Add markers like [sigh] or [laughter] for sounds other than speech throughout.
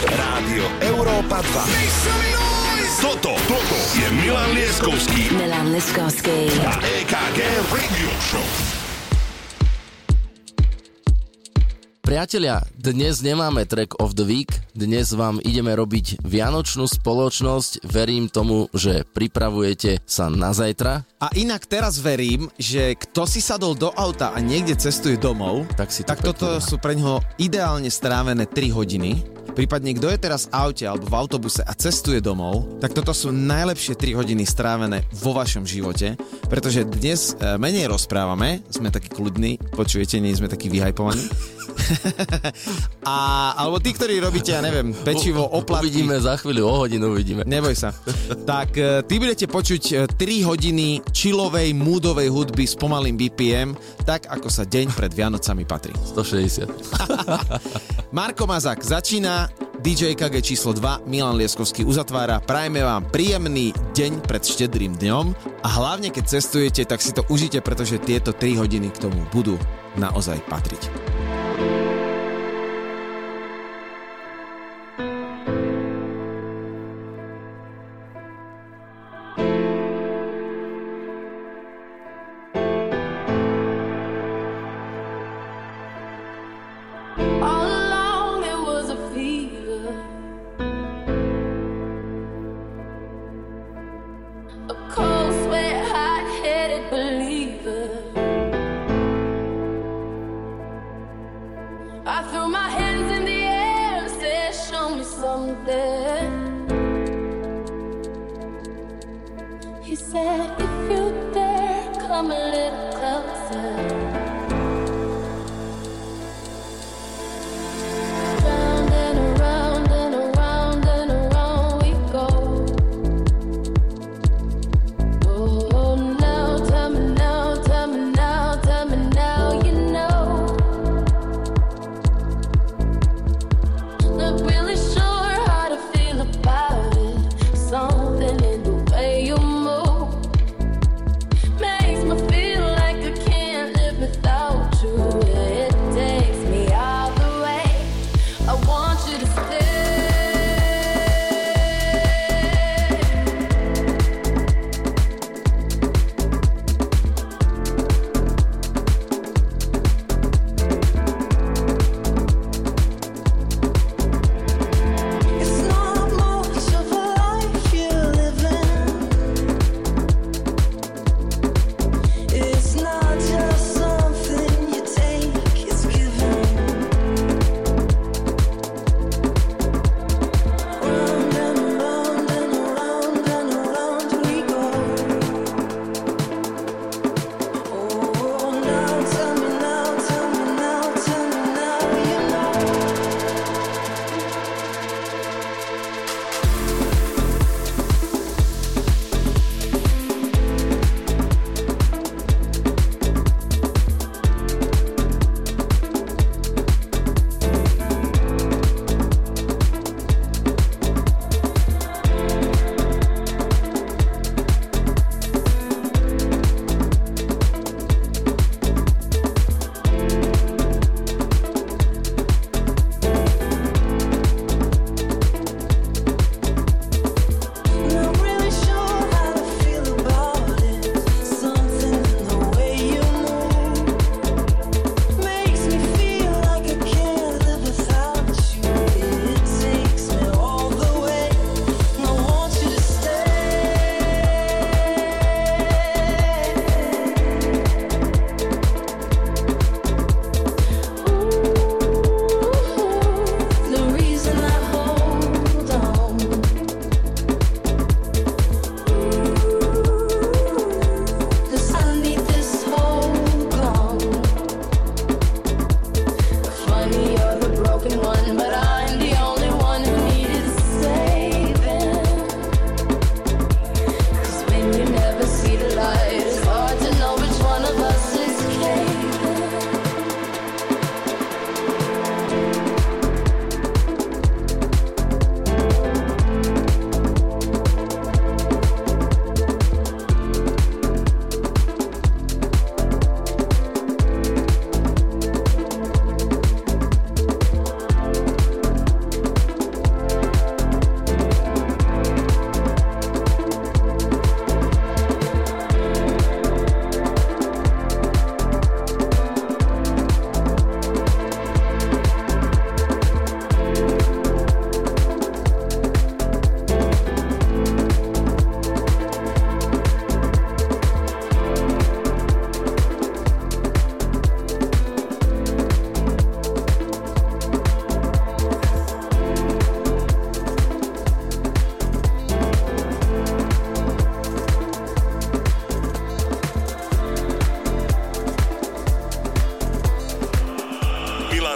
Rádio Európa 2. Toto, toto je Milan Lieskovský Milan Liskovský. a EKG Radio Show. Priatelia, dnes nemáme track of the week, dnes vám ideme robiť vianočnú spoločnosť, verím tomu, že pripravujete sa na zajtra. A inak teraz verím, že kto si sadol do auta a niekde cestuje domov, Tak si to tak toto sú pre ňoho ideálne strávené 3 hodiny. Prípadne, kto je teraz v aute alebo v autobuse a cestuje domov, tak toto sú najlepšie 3 hodiny strávené vo vašom živote, pretože dnes e, menej rozprávame, sme takí kľudní, počujete, nie sme takí vyhajpovaní. [laughs] a, alebo tí, ktorí robíte, ja neviem, pečivo, oplatky. Uvidíme za chvíľu, o hodinu uvidíme. Neboj sa. Tak e, ty budete počuť e, 3 hodiny chillovej, moodovej hudby s pomalým BPM, tak ako sa deň pred Vianocami patrí. 160. [laughs] Marko Mazak začína, DJ KG číslo 2, Milan Lieskovský uzatvára. Prajme vám príjemný deň pred štedrým dňom a hlavne keď cestujete, tak si to užite, pretože tieto 3 hodiny k tomu budú naozaj patriť.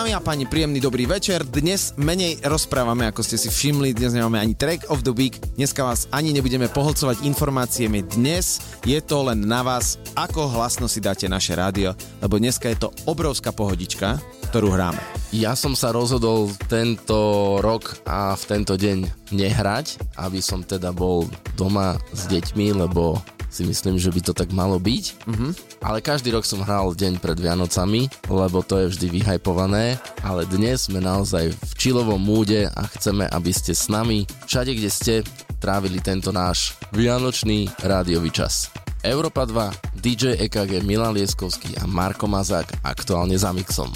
Dámy a páni, príjemný dobrý večer. Dnes menej rozprávame, ako ste si všimli. Dnes nemáme ani track of the week. Dneska vás ani nebudeme pohlcovať informáciami. Dnes je to len na vás, ako hlasno si dáte naše rádio, lebo dneska je to obrovská pohodička, ktorú hráme. Ja som sa rozhodol tento rok a v tento deň nehrať, aby som teda bol doma s deťmi, lebo si myslím, že by to tak malo byť. Mm-hmm. Ale každý rok som hral deň pred Vianocami, lebo to je vždy vyhajpované. Ale dnes sme naozaj v čilovom múde a chceme, aby ste s nami, všade kde ste, trávili tento náš vianočný rádiový čas. Európa 2, DJ EKG Milan Lieskovský a Marko Mazák aktuálne za mixom.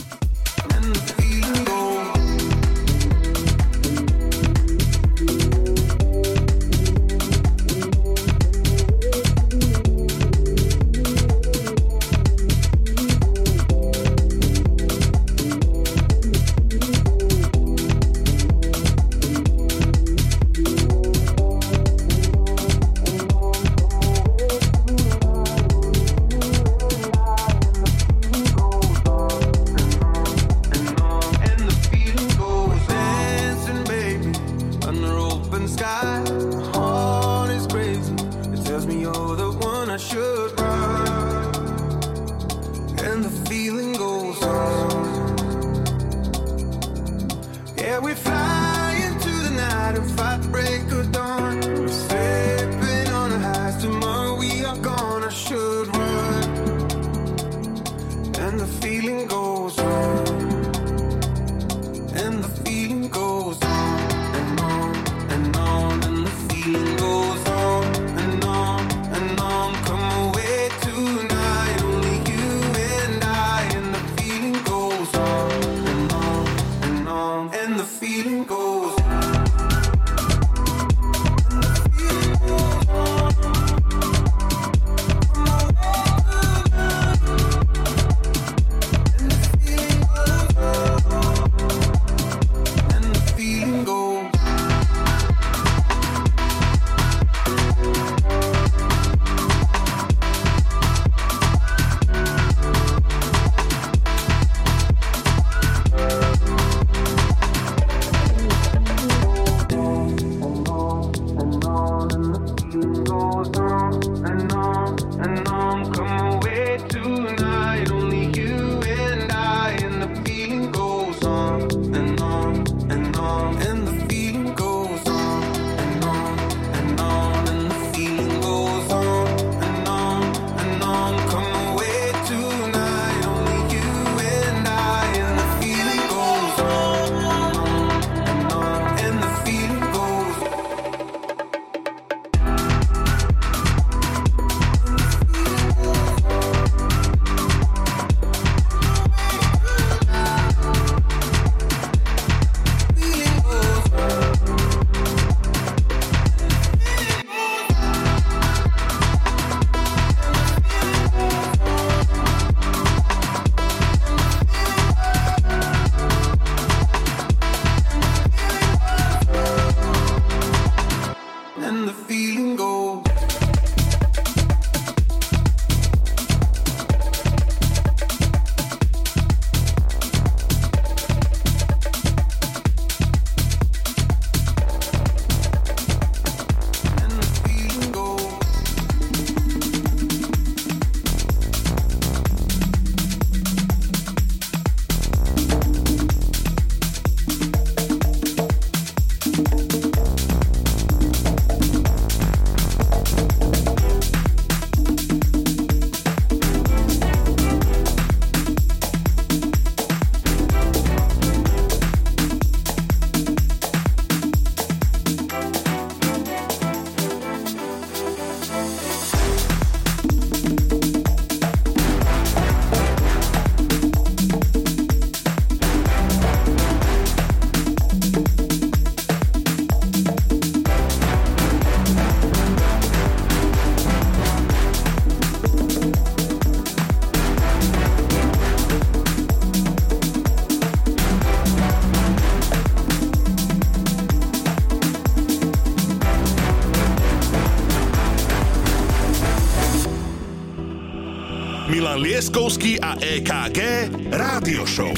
Milan Lieskovský a EKG Rádio Show.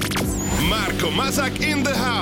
Marko Mazak in the house.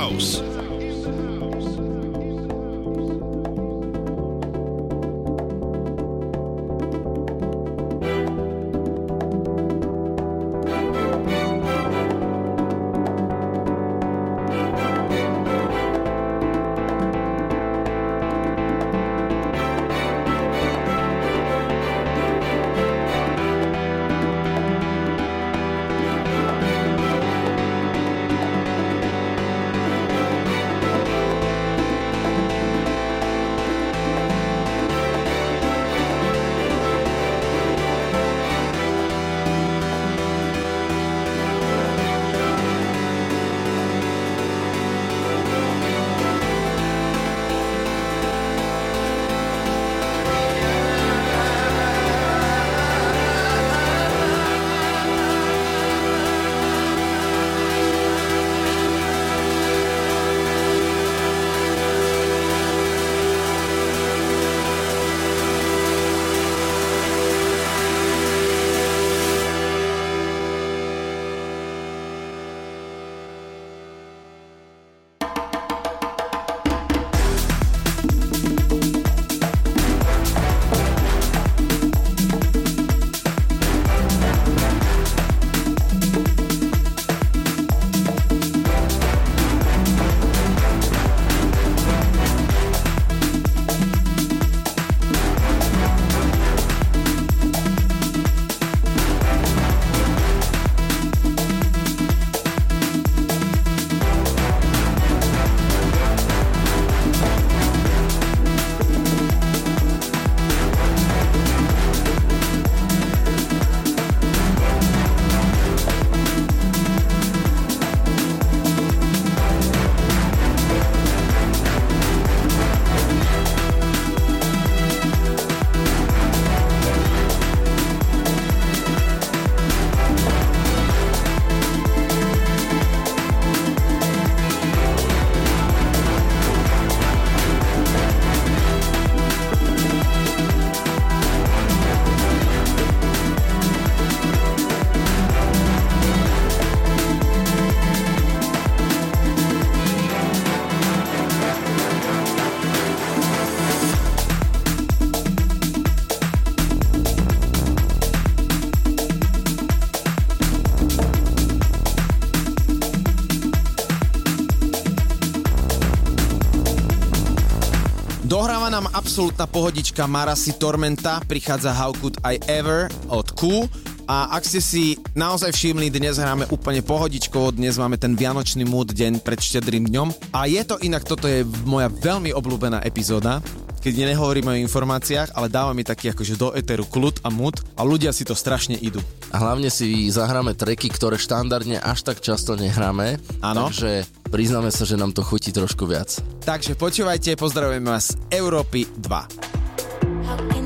absolútna pohodička Marasi Tormenta, prichádza How Could I Ever od Q. A ak ste si naozaj všimli, dnes hráme úplne pohodičko, dnes máme ten vianočný múd deň pred štedrým dňom. A je to inak, toto je moja veľmi obľúbená epizóda keď nehovoríme o informáciách, ale dávame taký akože do eteru kľud a mut a ľudia si to strašne idú. A hlavne si zahráme treky, ktoré štandardne až tak často nehráme. Áno. Takže priznáme sa, že nám to chutí trošku viac. Takže počúvajte, pozdravujeme vás z Európy 2.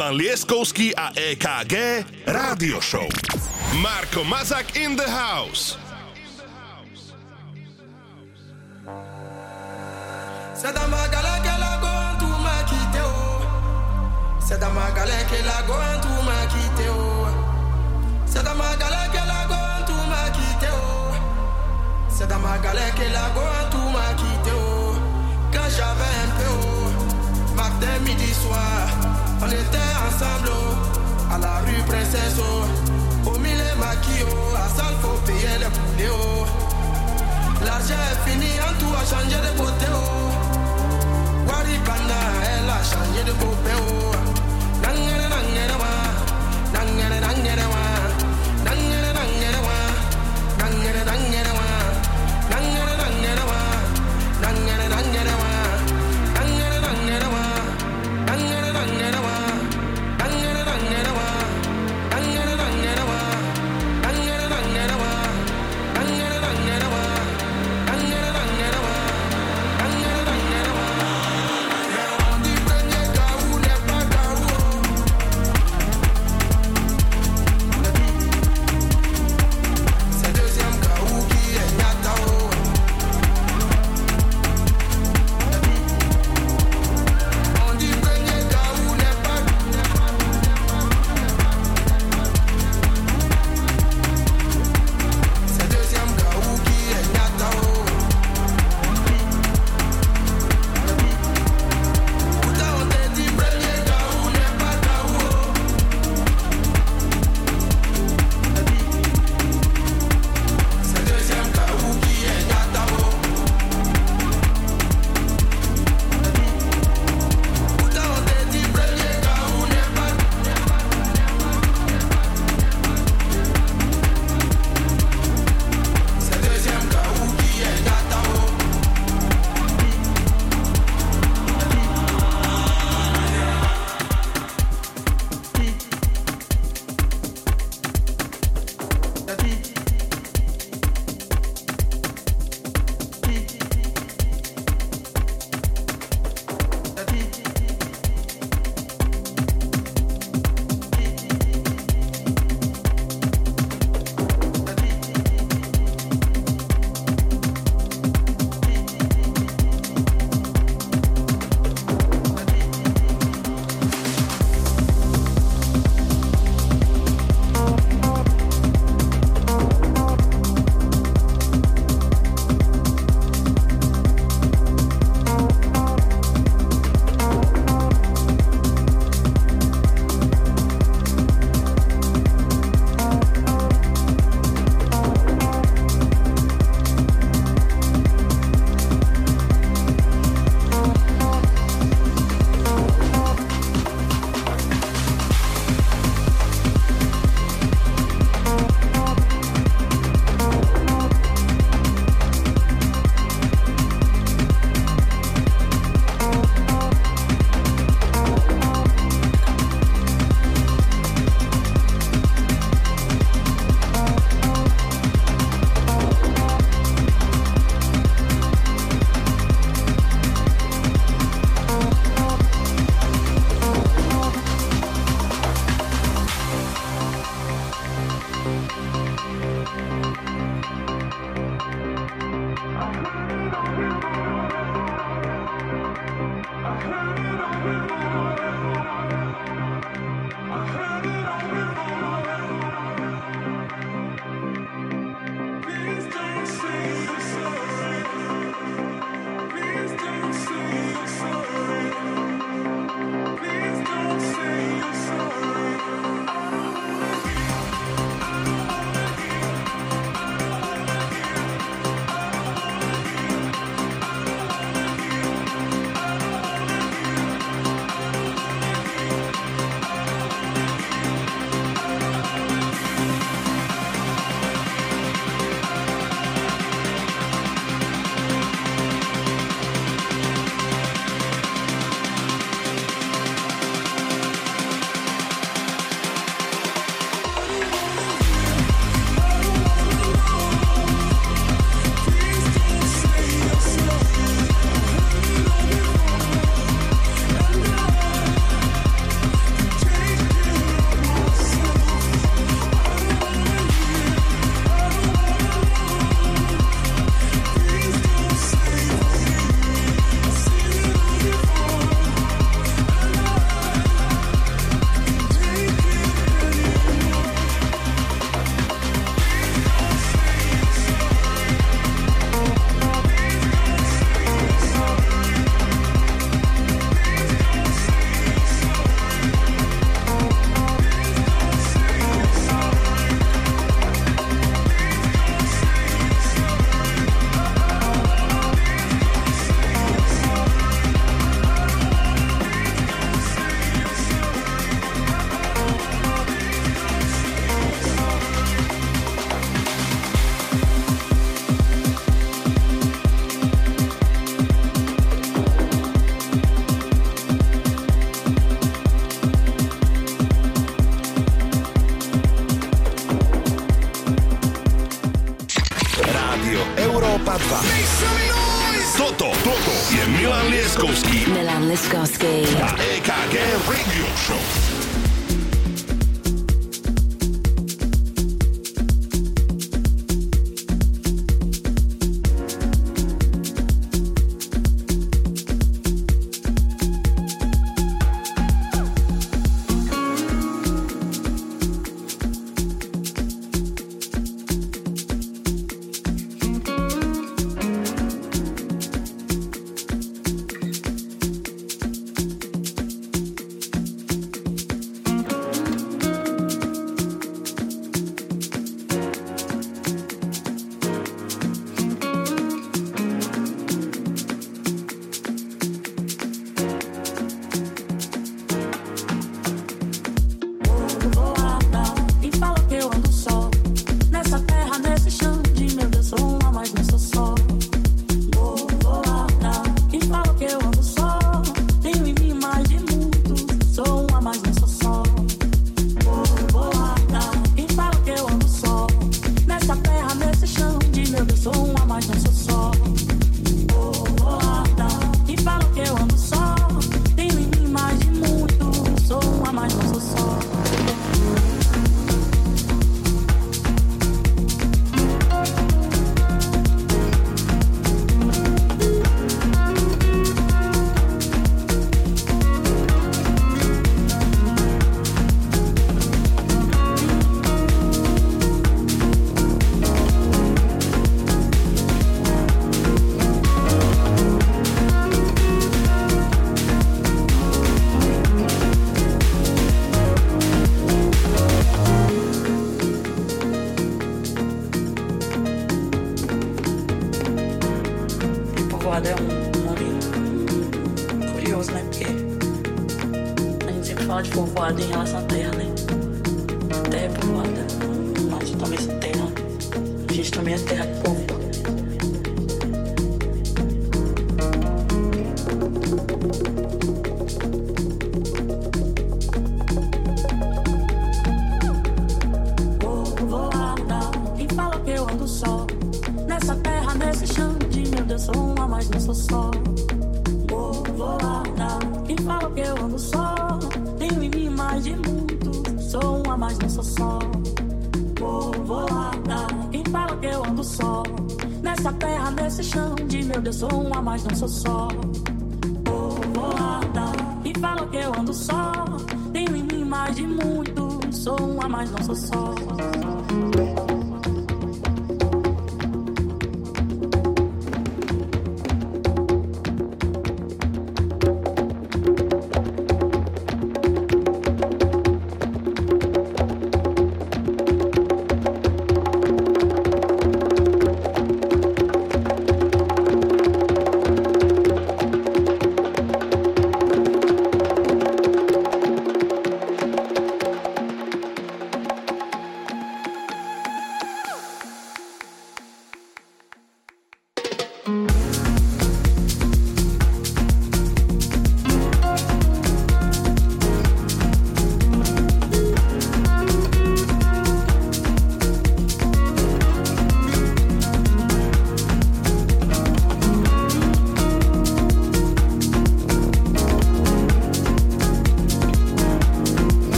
Milan Lieskovský a EKG Rádio Show. Marko Mazak in the house.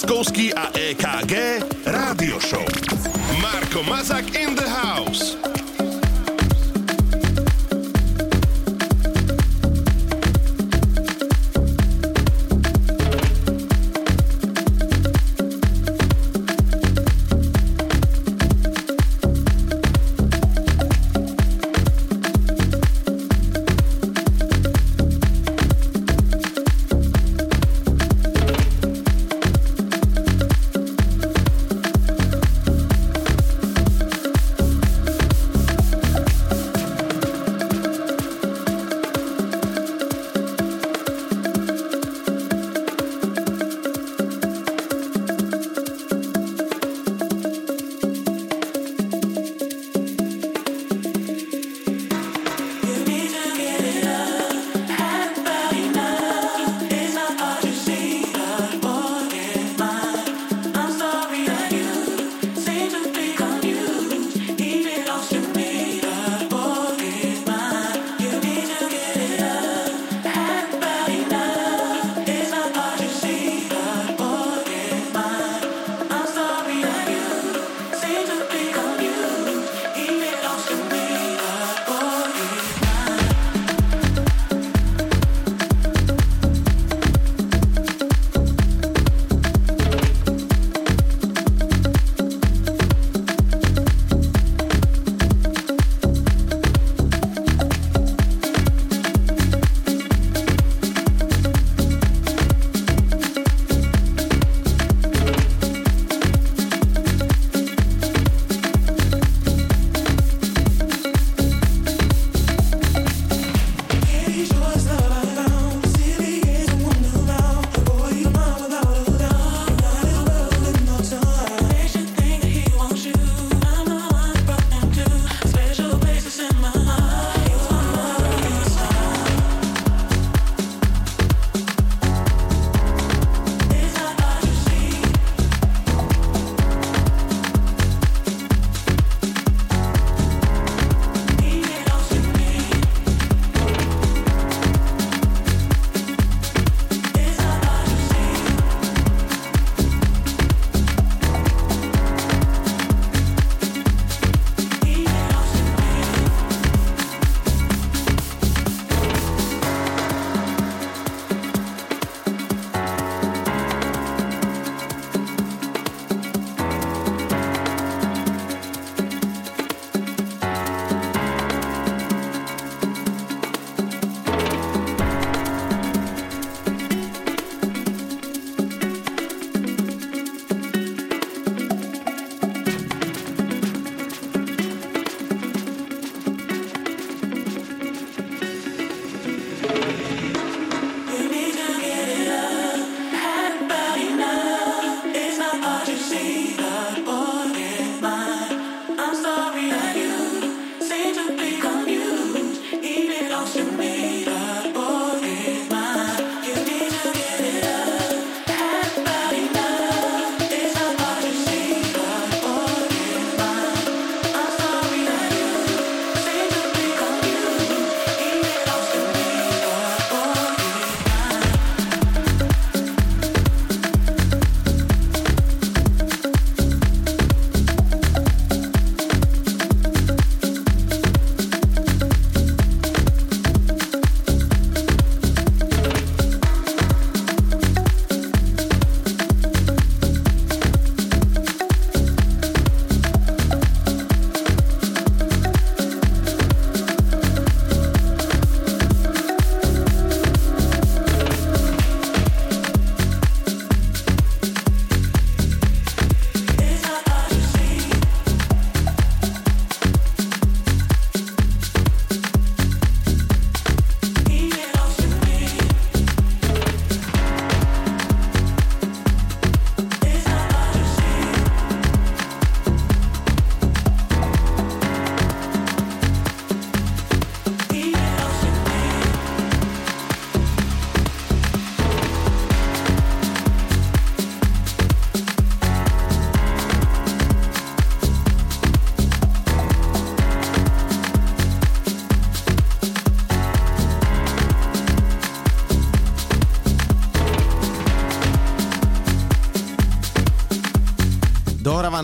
Leskovský a EKG Rádio Show. Marko Mazak in the house.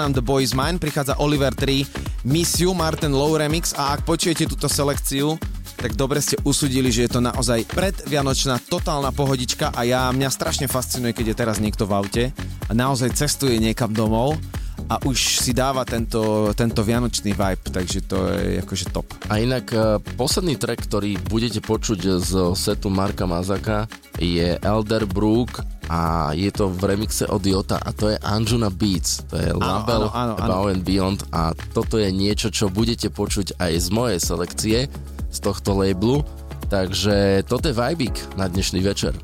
Nám The Boy is Mine, prichádza Oliver 3, Miss You, Martin Low Remix a ak počujete túto selekciu, tak dobre ste usudili, že je to naozaj predvianočná totálna pohodička a ja mňa strašne fascinuje, keď je teraz niekto v aute a naozaj cestuje niekam domov a už si dáva tento, tento vianočný vibe, takže to je akože top. A inak e, posledný track, ktorý budete počuť z setu Marka Mazaka je Elder Brook a je to v remixe od Jota a to je Anjuna Beats, to je label áno, áno, áno. Above and Beyond a toto je niečo, čo budete počuť aj z mojej selekcie, z tohto labelu, takže toto je vibik na dnešný večer.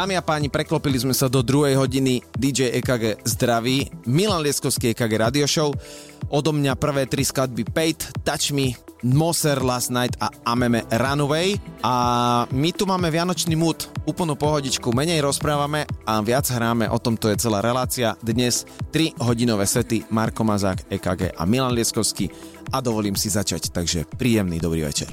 Dámy a páni, preklopili sme sa do druhej hodiny DJ EKG zdraví. Milan Lieskovský EKG Radio Show. Odo mňa prvé tri skladby Pate, Touch Me, Moser Last Night a Ameme Runaway. A my tu máme vianočný mood, úplnú pohodičku, menej rozprávame a viac hráme, o tom to je celá relácia. Dnes 3 hodinové sety Marko Mazák, EKG a Milan Lieskovský a dovolím si začať, takže príjemný dobrý večer.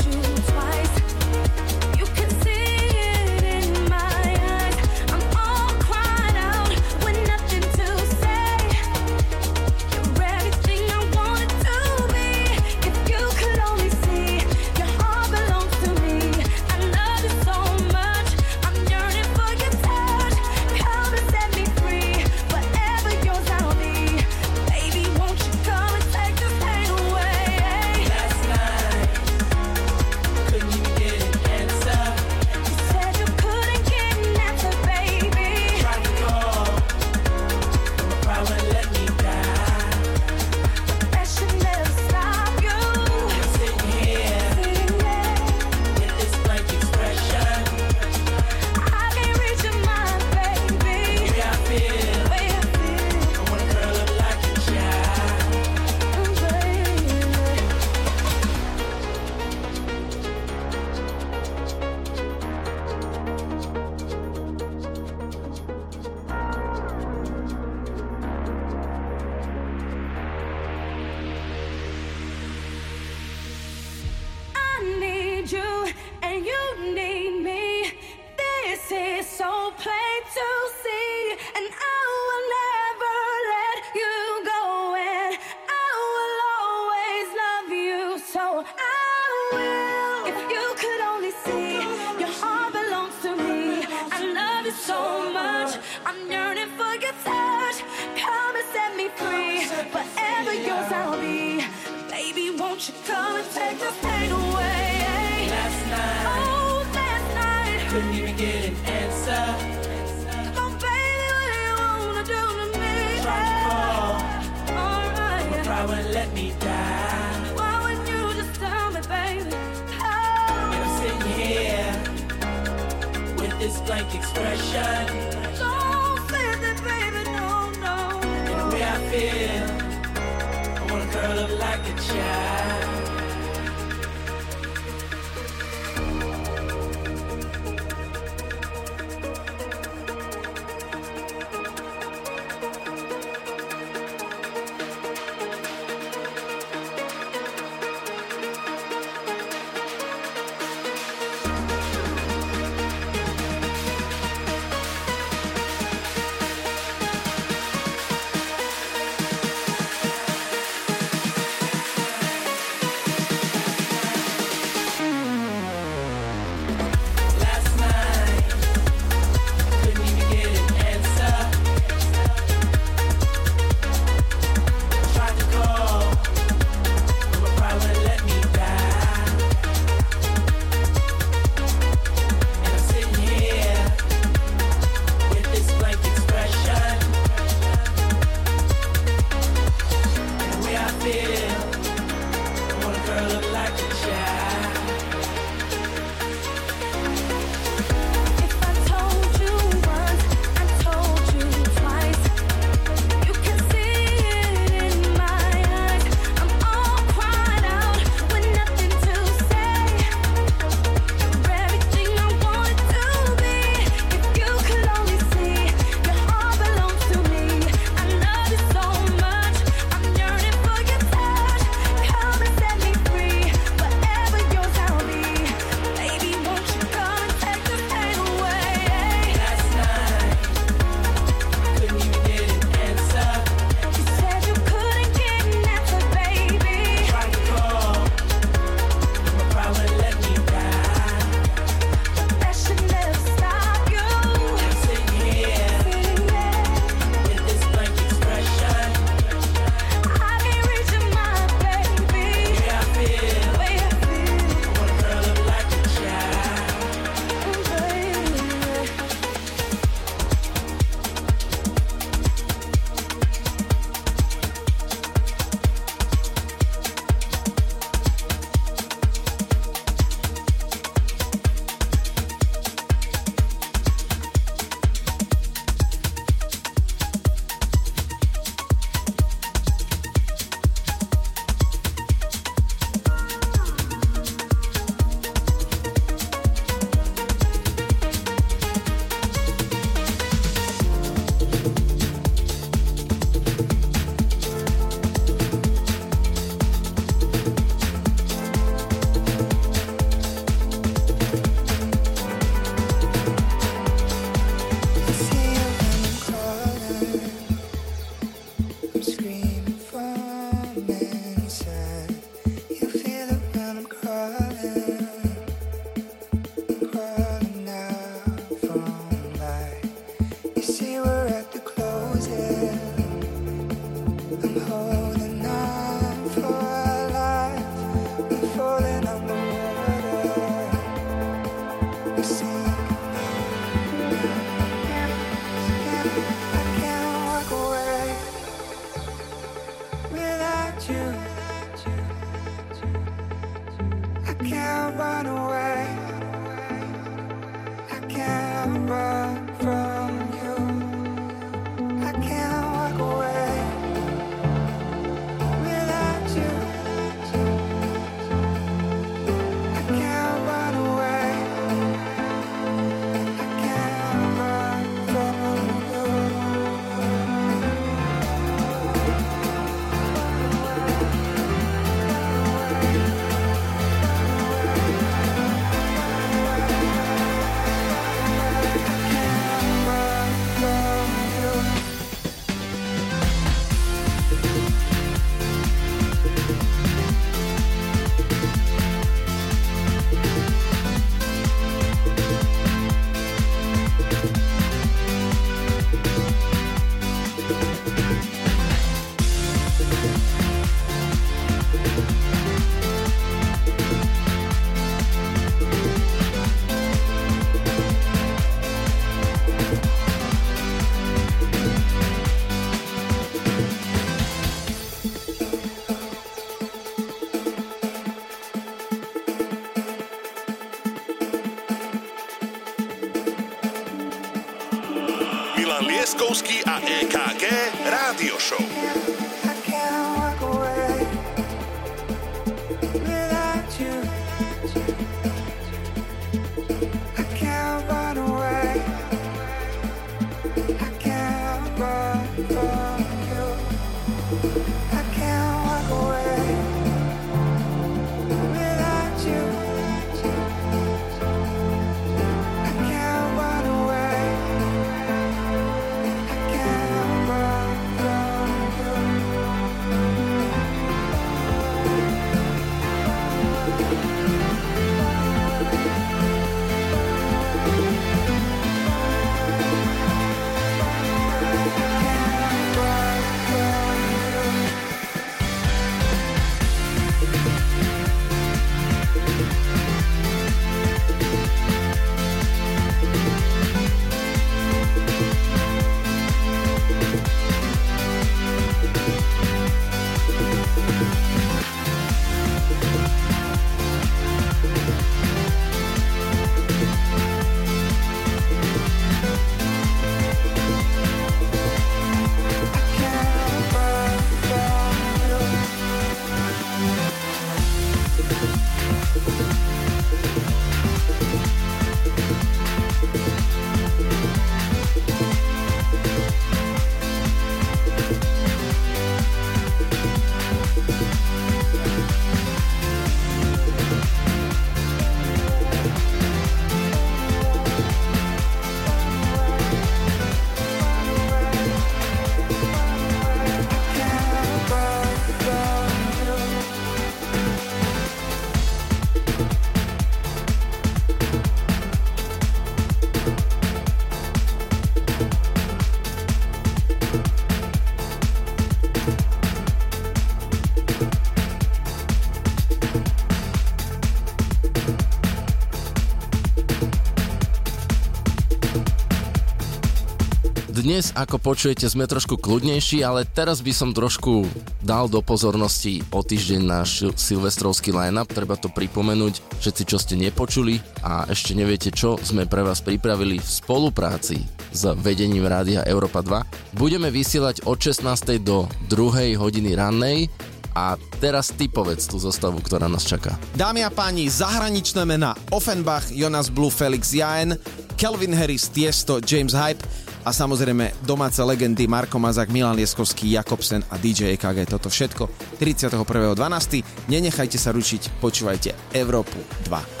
Dnes, ako počujete, sme trošku kľudnejší, ale teraz by som trošku dal do pozornosti o týždeň náš silvestrovský line-up. Treba to pripomenúť, všetci, čo ste nepočuli a ešte neviete čo, sme pre vás pripravili v spolupráci s vedením Rádia Európa 2. Budeme vysielať od 16. do 2. hodiny rannej a teraz ty povedz tú zostavu, ktorá nás čaká. Dámy a páni, zahraničné mená Offenbach, Jonas Blue, Felix Jaen, Kelvin Harris, Tiesto, James Hype a samozrejme domáce legendy Marko Mazak, Milan Lieskovský, Jakobsen a DJ EKG. Toto všetko 31.12. Nenechajte sa ručiť, počúvajte Európu 2.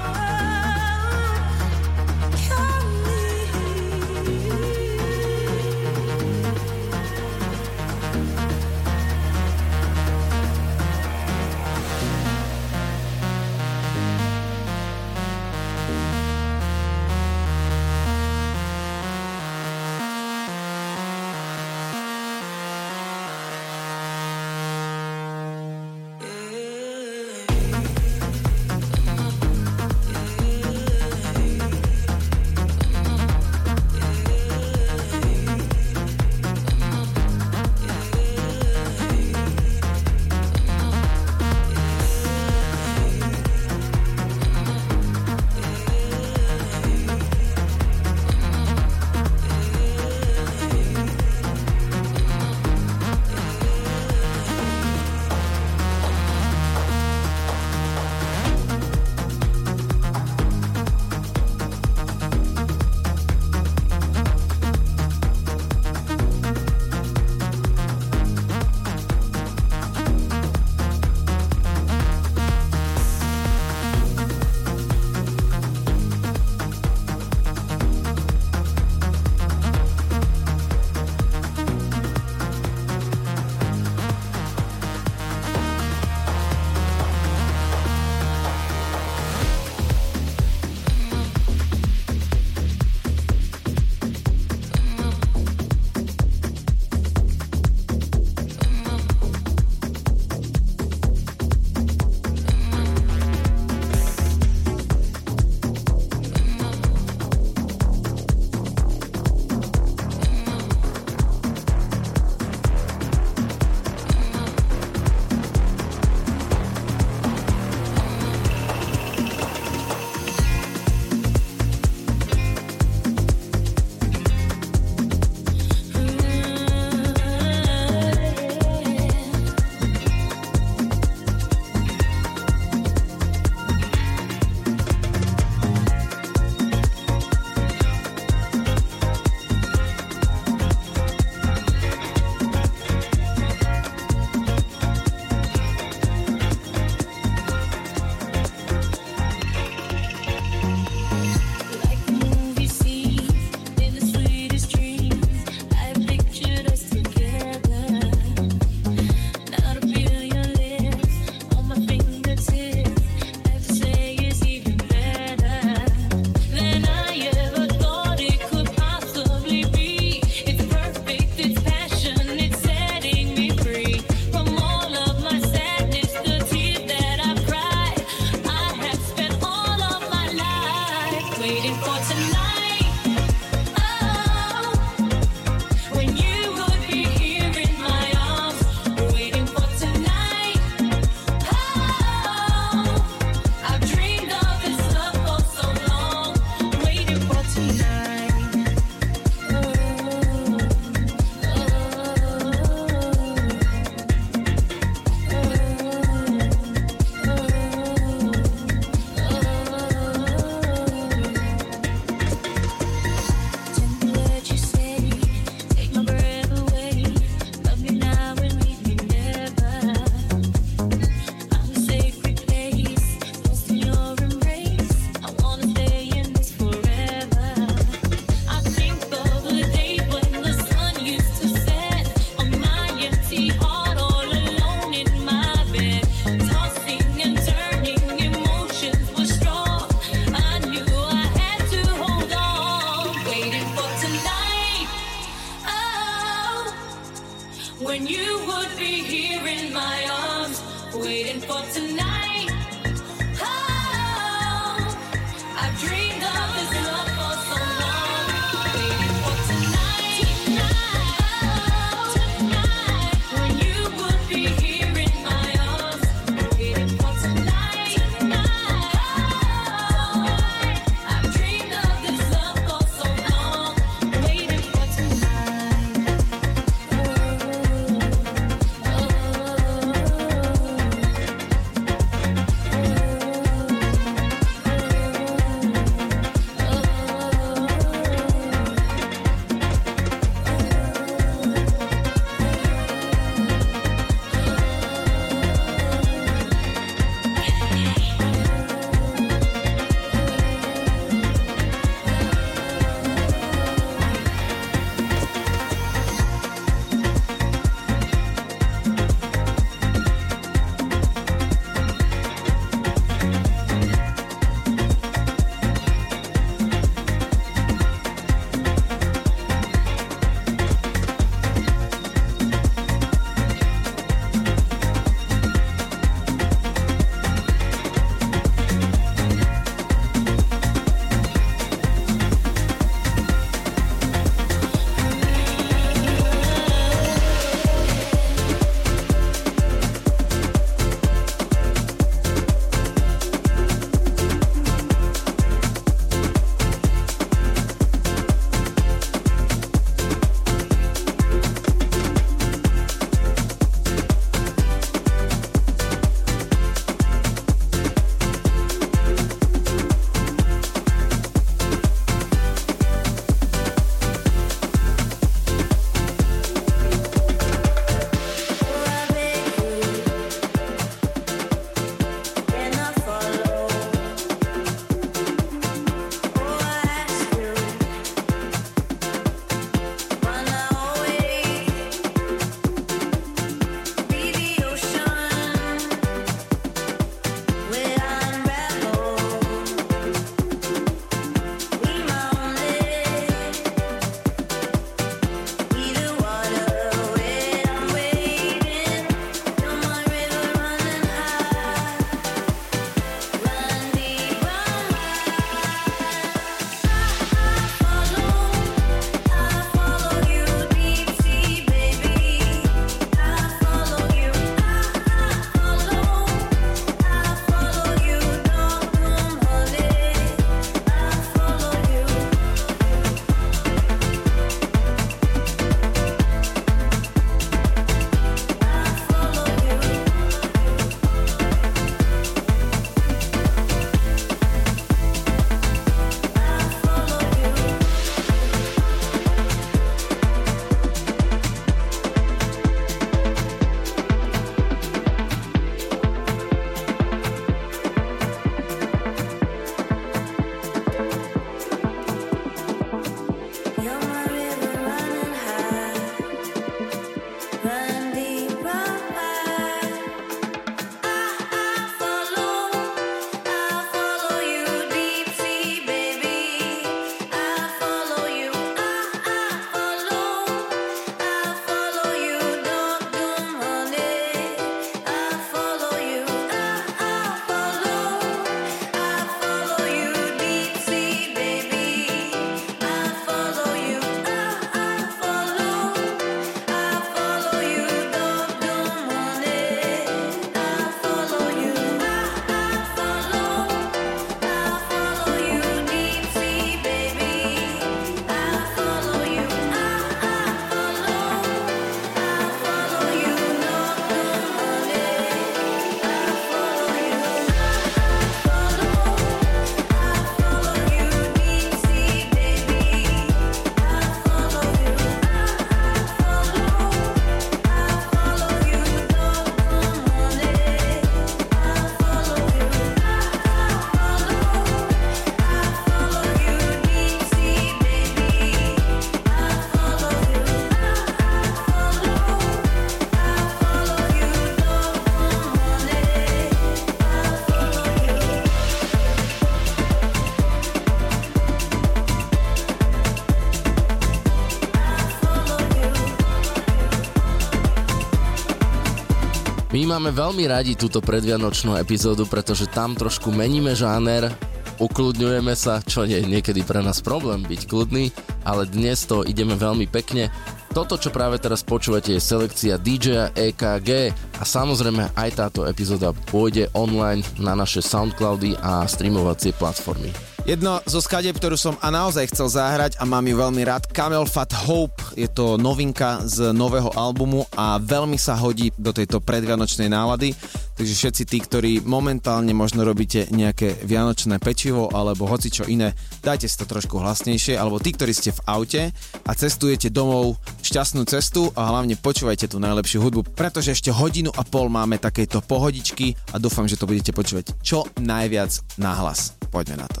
máme veľmi radi túto predvianočnú epizódu, pretože tam trošku meníme žáner, ukludňujeme sa, čo nie je niekedy pre nás problém byť kľudný, ale dnes to ideme veľmi pekne. Toto, čo práve teraz počúvate, je selekcia DJ EKG a samozrejme aj táto epizóda pôjde online na naše Soundcloudy a streamovacie platformy. Jedno zo skadieb, ktorú som a naozaj chcel zahrať a mám ju veľmi rád, Camel Fat Hope, je to novinka z nového albumu a veľmi sa hodí do tejto predvianočnej nálady, takže všetci tí, ktorí momentálne možno robíte nejaké vianočné pečivo alebo hoci čo iné, dajte si to trošku hlasnejšie, alebo tí, ktorí ste v aute a cestujete domov, šťastnú cestu a hlavne počúvajte tú najlepšiu hudbu, pretože ešte hodinu a pol máme takejto pohodičky a dúfam, že to budete počúvať čo najviac nahlas. Poďme na to.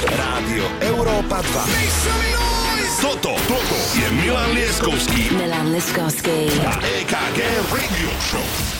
Rádio Európa 2. Toto, toto je Milan Lieskovský Milan Liskovský. a EKG Radio Show.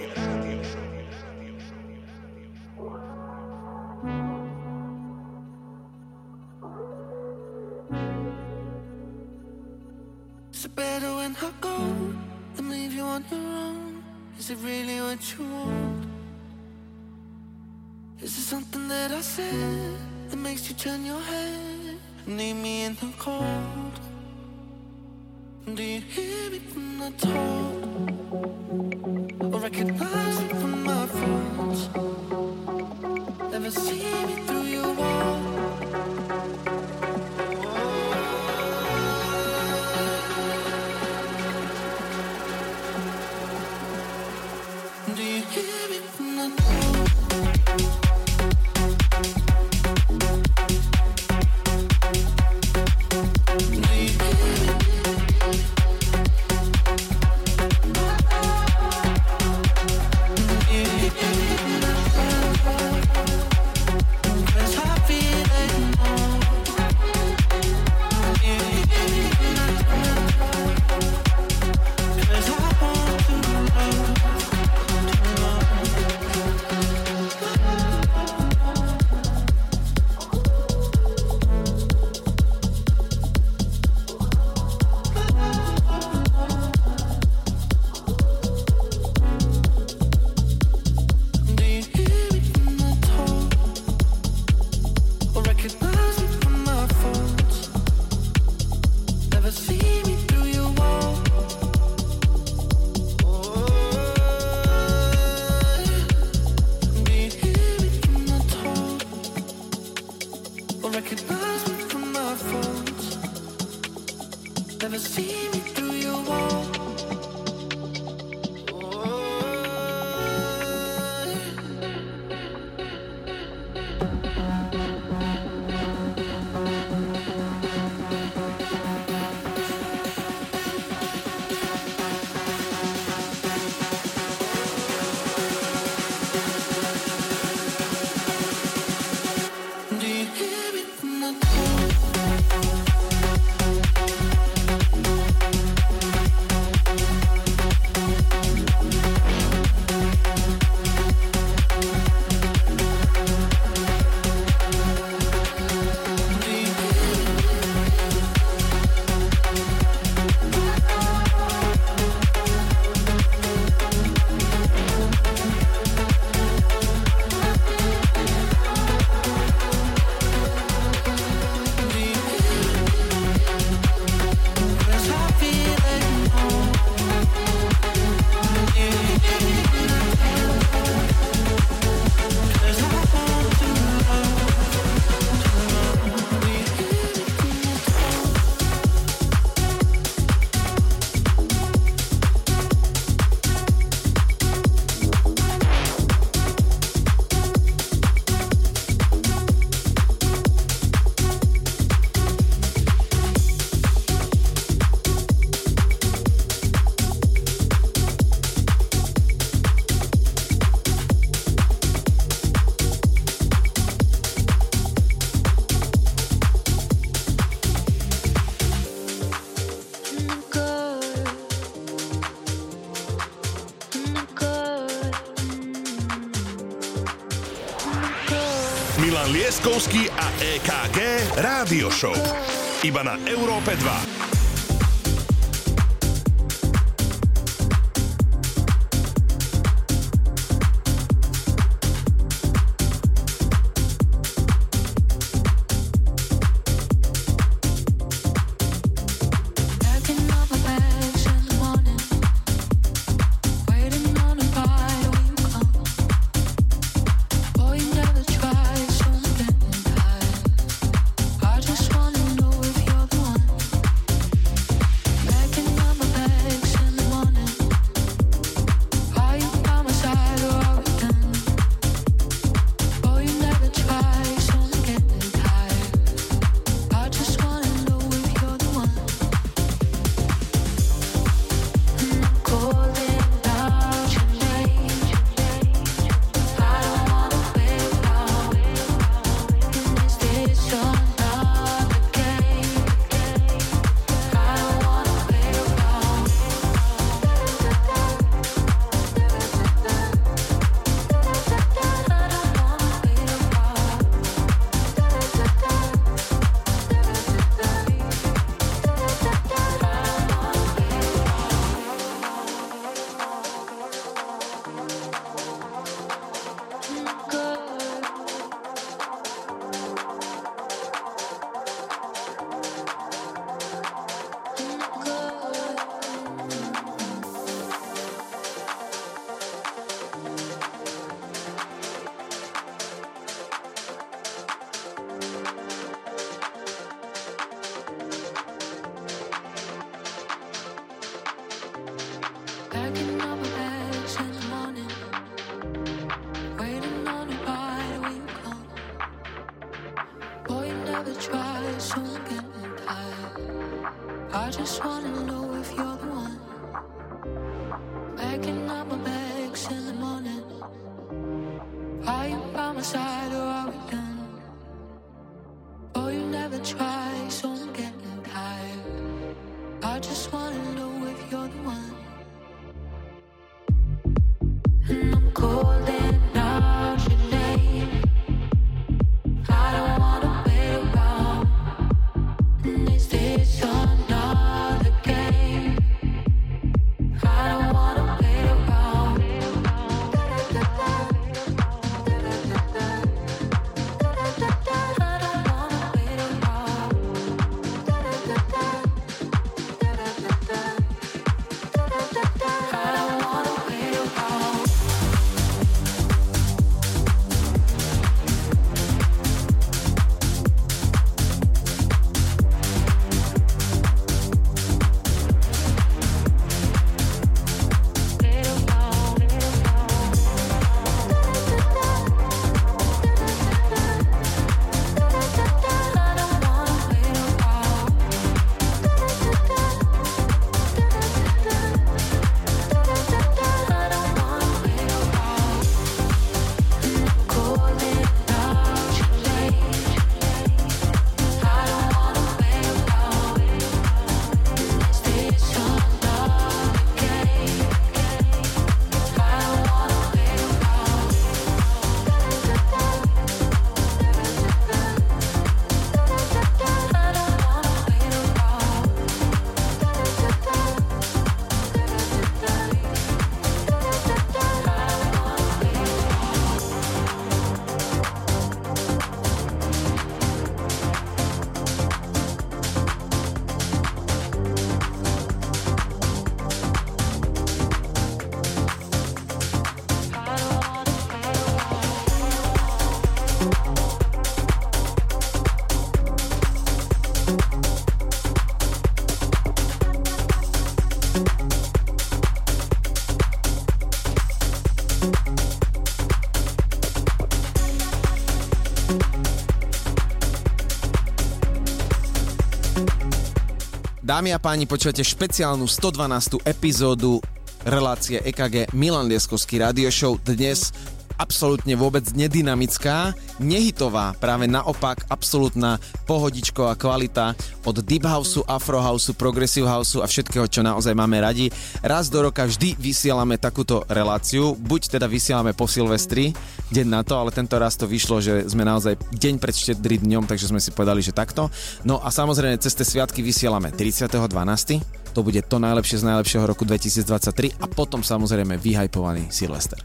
EKG Rádio Show. Iba na Európe 2. Dámy a páni, počúvate špeciálnu 112. epizódu relácie EKG Milan Lieskovský radio show. Dnes absolútne vôbec nedynamická, nehitová, práve naopak absolútna pohodičková kvalita od Deep Houseu, Afro Houseu, Progressive Houseu a všetkého, čo naozaj máme radi. Raz do roka vždy vysielame takúto reláciu, buď teda vysielame po Silvestri, deň na to, ale tento raz to vyšlo, že sme naozaj deň pred štedrým dňom, takže sme si povedali, že takto. No a samozrejme cez tie sviatky vysielame 30.12. To bude to najlepšie z najlepšieho roku 2023 a potom samozrejme vyhajpovaný Silvester.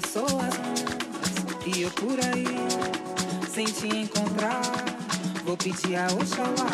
pessoas. E eu por aí, sem te encontrar, vou pedir a Oxalá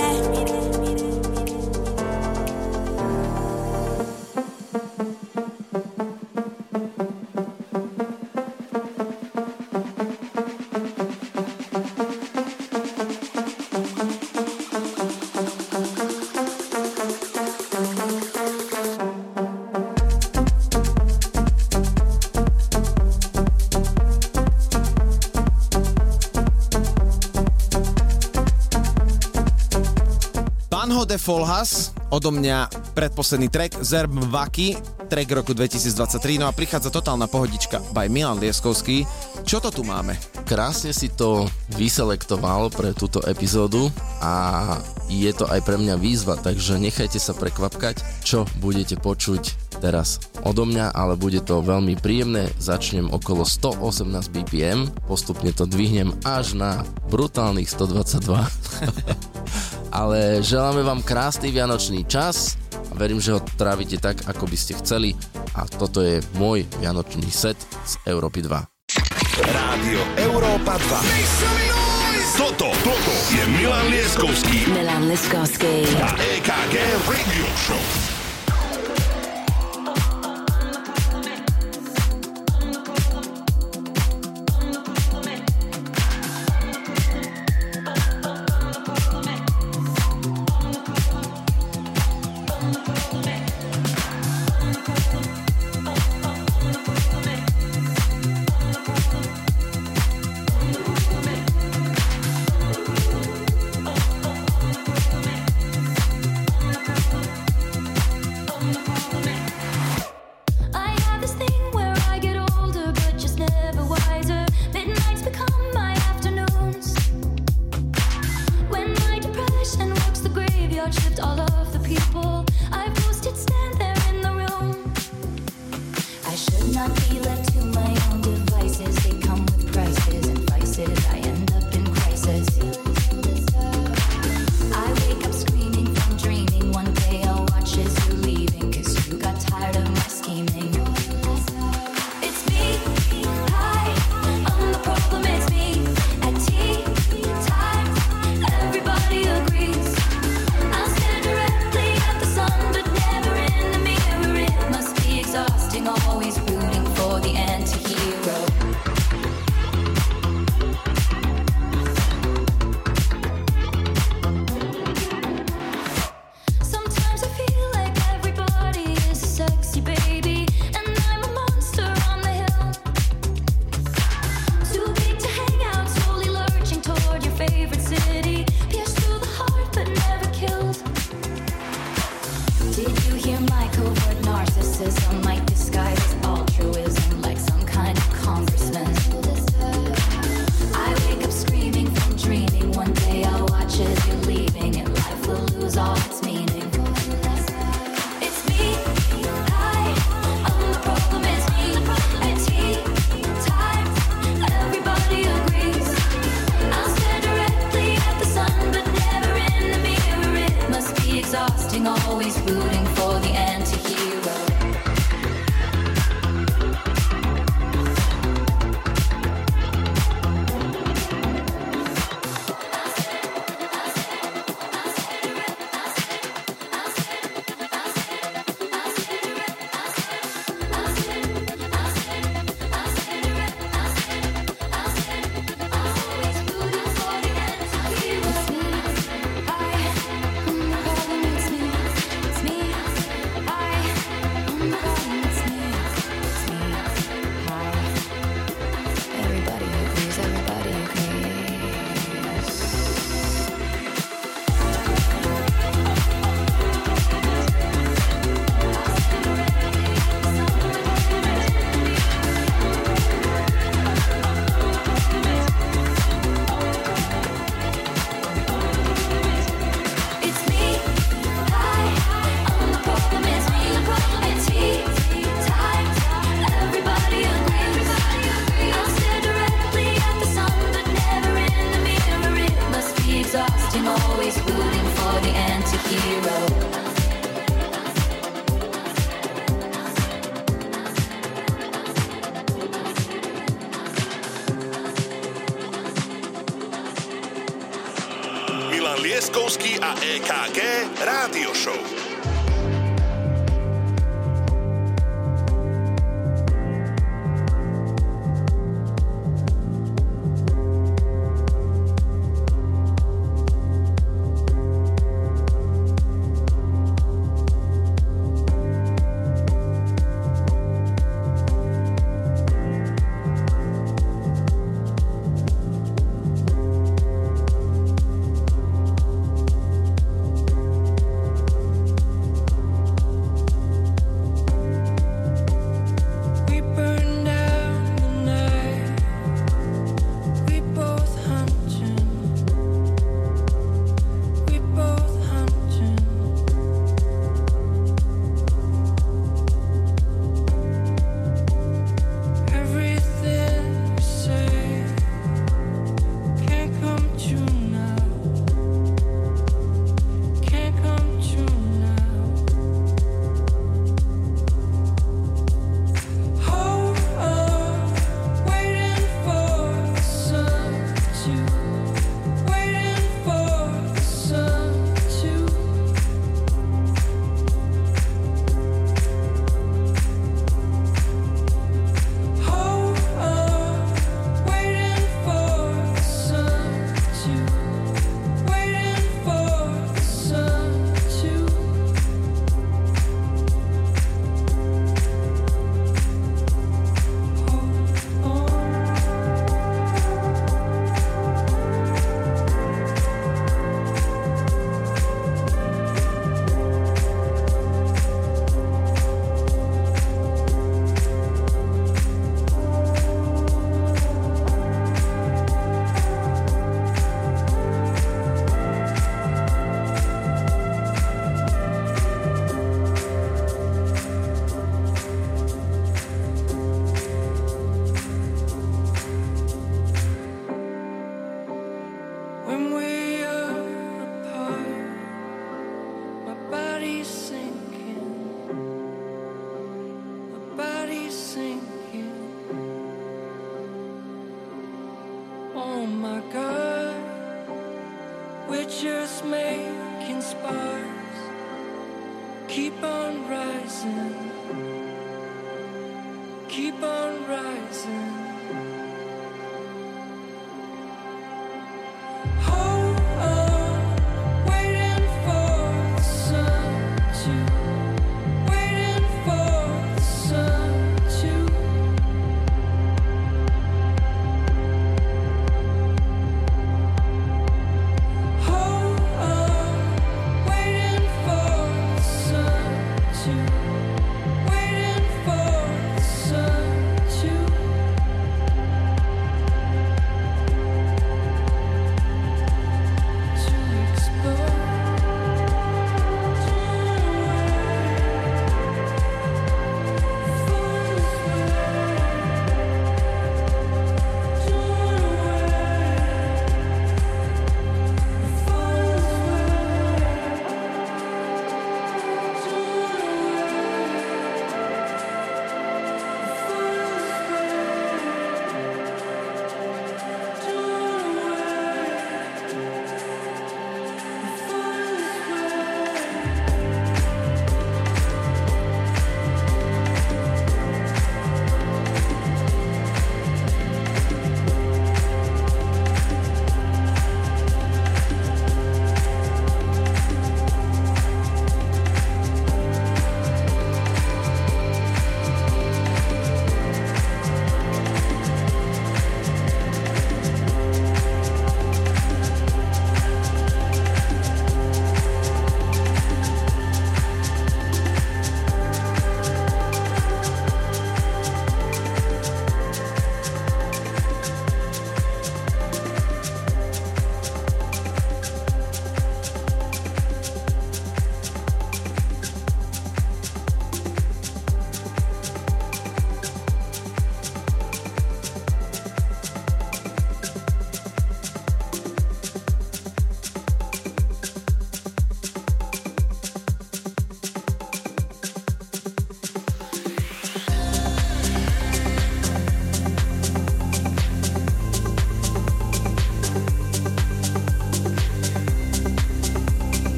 That Folhas, odo mňa predposledný track, Zerb Vaki, track roku 2023, no a prichádza totálna pohodička by Milan Lieskovský. Čo to tu máme? Krásne si to vyselektoval pre túto epizódu a je to aj pre mňa výzva, takže nechajte sa prekvapkať, čo budete počuť teraz odo mňa, ale bude to veľmi príjemné. Začnem okolo 118 BPM, postupne to dvihnem až na brutálnych 122. [laughs] ale želáme vám krásny vianočný čas a verím, že ho trávite tak, ako by ste chceli a toto je môj vianočný set z Európy 2. Rádio Európa 2. Toto, toto je Milan Lieskovský Milan Liskovský. a EKG Radio Show.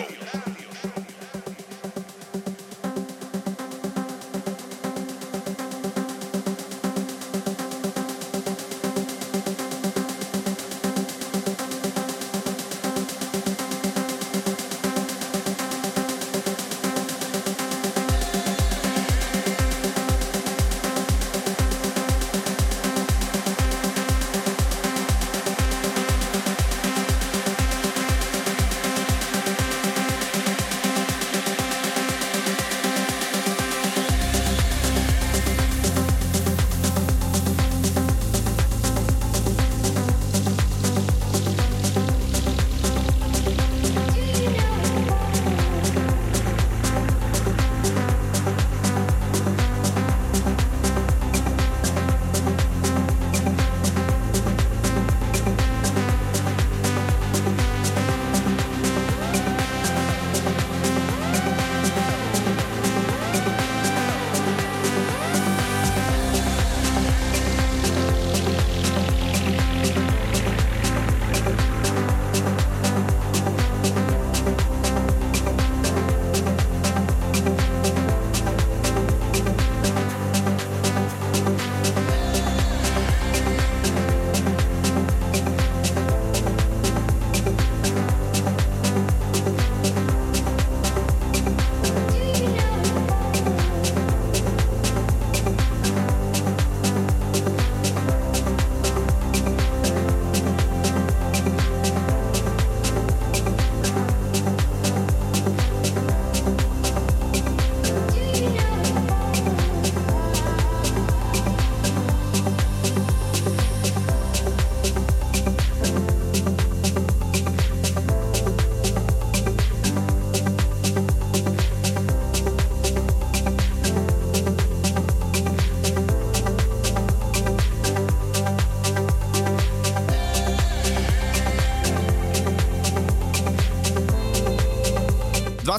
–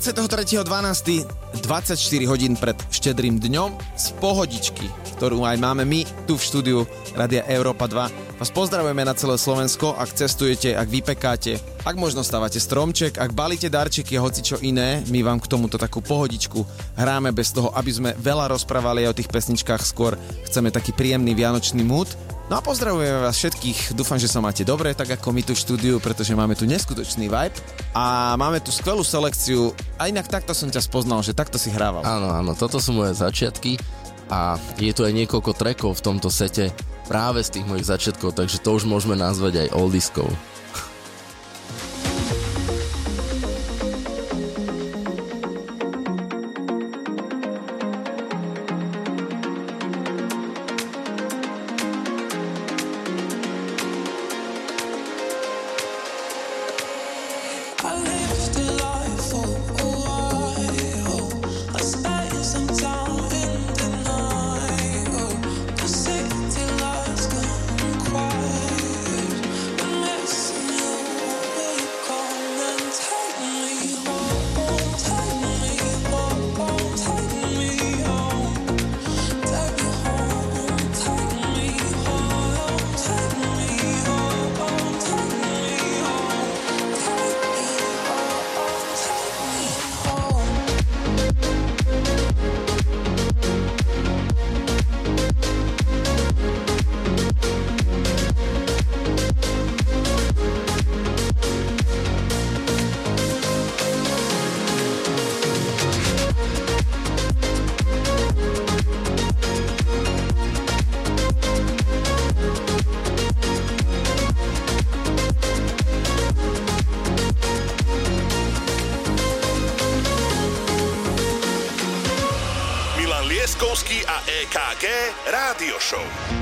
23.12. 24 hodín pred štedrým dňom z pohodičky, ktorú aj máme my tu v štúdiu Radia Európa 2. Vás pozdravujeme na celé Slovensko, ak cestujete, ak vypekáte, ak možno stávate stromček, ak balíte darčeky a hoci čo iné, my vám k tomuto takú pohodičku hráme bez toho, aby sme veľa rozprávali o tých pesničkách, skôr chceme taký príjemný vianočný mood. No a pozdravujeme vás všetkých, dúfam, že sa máte dobre, tak ako my tu v štúdiu, pretože máme tu neskutočný vibe a máme tu skvelú selekciu a inak takto som ťa spoznal, že takto si hrával. Áno, áno, toto sú moje začiatky a je tu aj niekoľko trackov v tomto sete práve z tých mojich začiatkov, takže to už môžeme nazvať aj oldiskou. Rádio Show.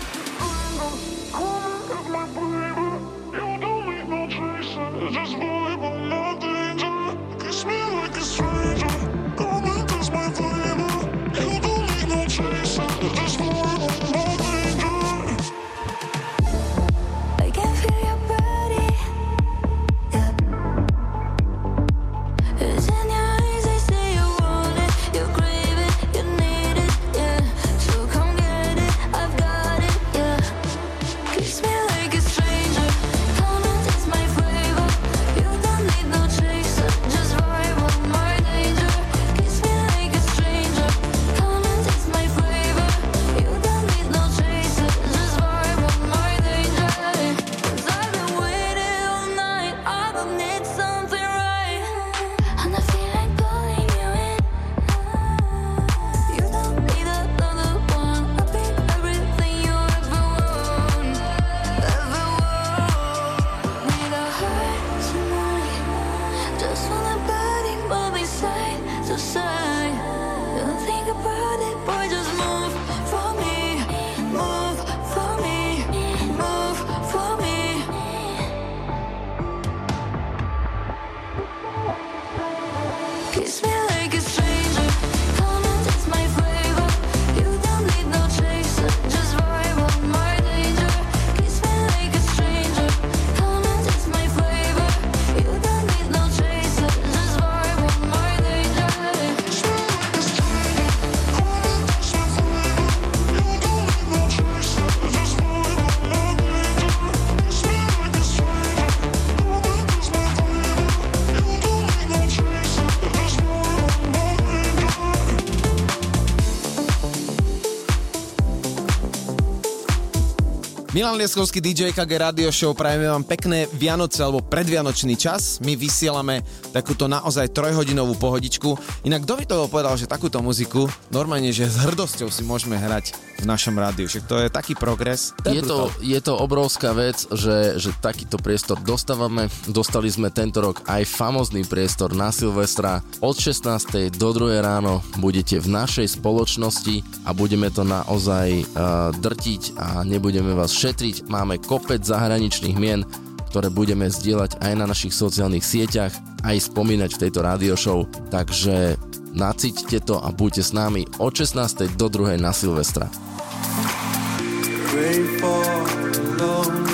Milan Lieskovský DJ KG Radio Show, prajeme vám pekné Vianoce alebo predvianočný čas. My vysielame takúto naozaj trojhodinovú pohodičku. Inak kto by to povedal, že takúto muziku normálne, že s hrdosťou si môžeme hrať v našom rádiu. Však to je taký progres. Je to, je to obrovská vec, že, že takýto priestor dostávame. Dostali sme tento rok aj famozný priestor na Silvestra. Od 16. do 2. ráno budete v našej spoločnosti a budeme to naozaj uh, drtiť a nebudeme vás šetriť. Máme kopec zahraničných mien, ktoré budeme zdieľať aj na našich sociálnych sieťach, aj spomínať v tejto radio show. Takže nacíťte to a buďte s nami od 16. do 2. na Silvestra. Pray for a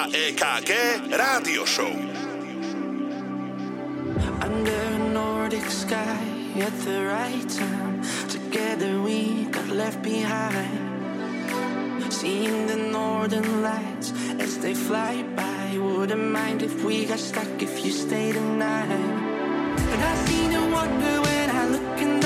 a EKG Rádio Show. Under a Nordic sky at the right time. Together we got left behind. Seeing the northern lights as they fly by. Wouldn't mind if we got stuck if you stayed the night. And I see no wonder when I look in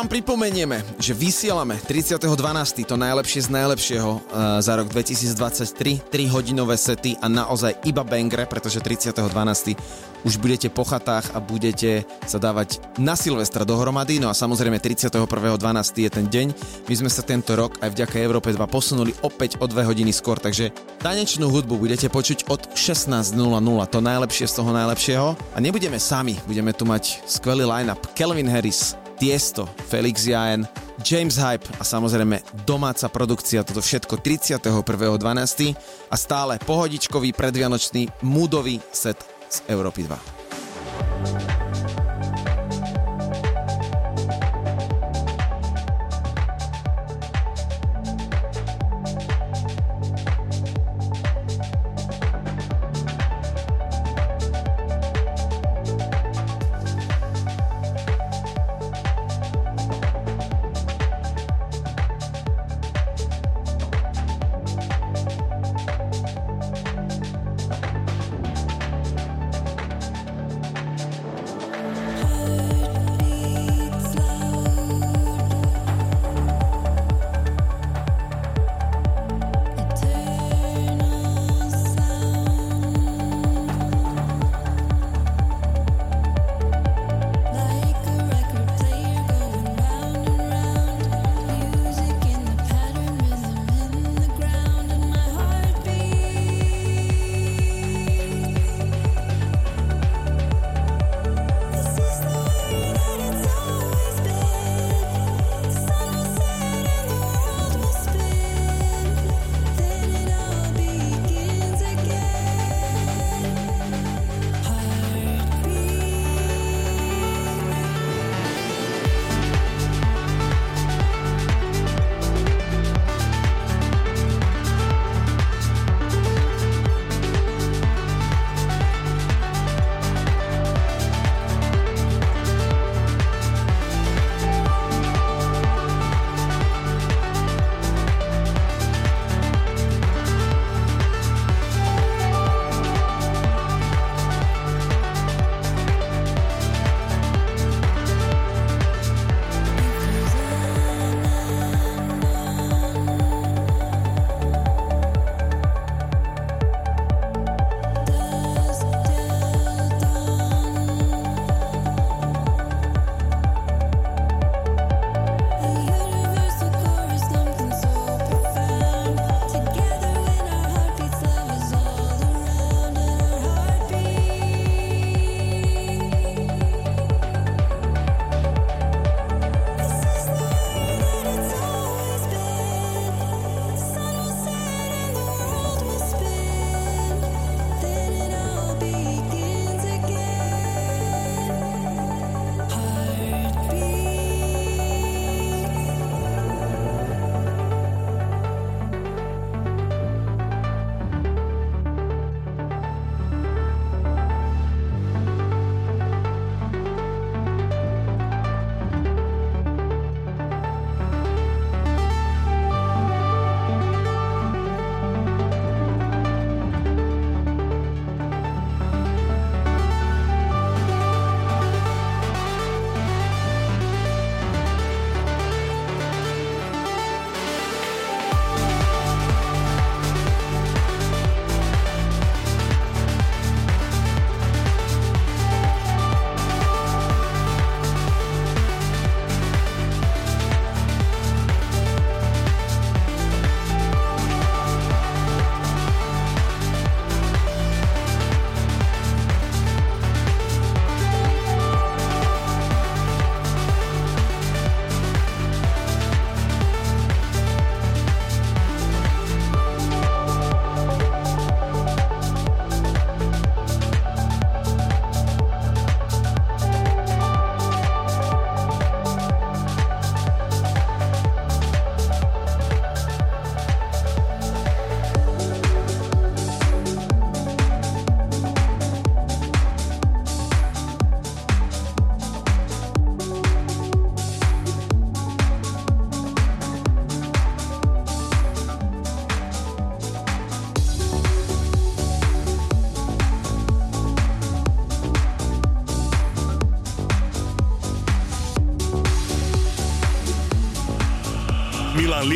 vám pripomenieme, že vysielame 30.12. to najlepšie z najlepšieho uh, za rok 2023, 3 hodinové sety a naozaj iba bangre, pretože 30.12. už budete po chatách a budete sa dávať na Silvestra dohromady, no a samozrejme 31.12. je ten deň. My sme sa tento rok aj vďaka Európe 2 posunuli opäť o 2 hodiny skôr, takže tanečnú hudbu budete počuť od 16.00, to najlepšie z toho najlepšieho. A nebudeme sami, budeme tu mať skvelý line-up. Kelvin Harris, Tiesto, Felix Jaen, James Hype a samozrejme domáca produkcia, toto všetko 31.12. a stále pohodičkový predvianočný moodový set z Európy 2.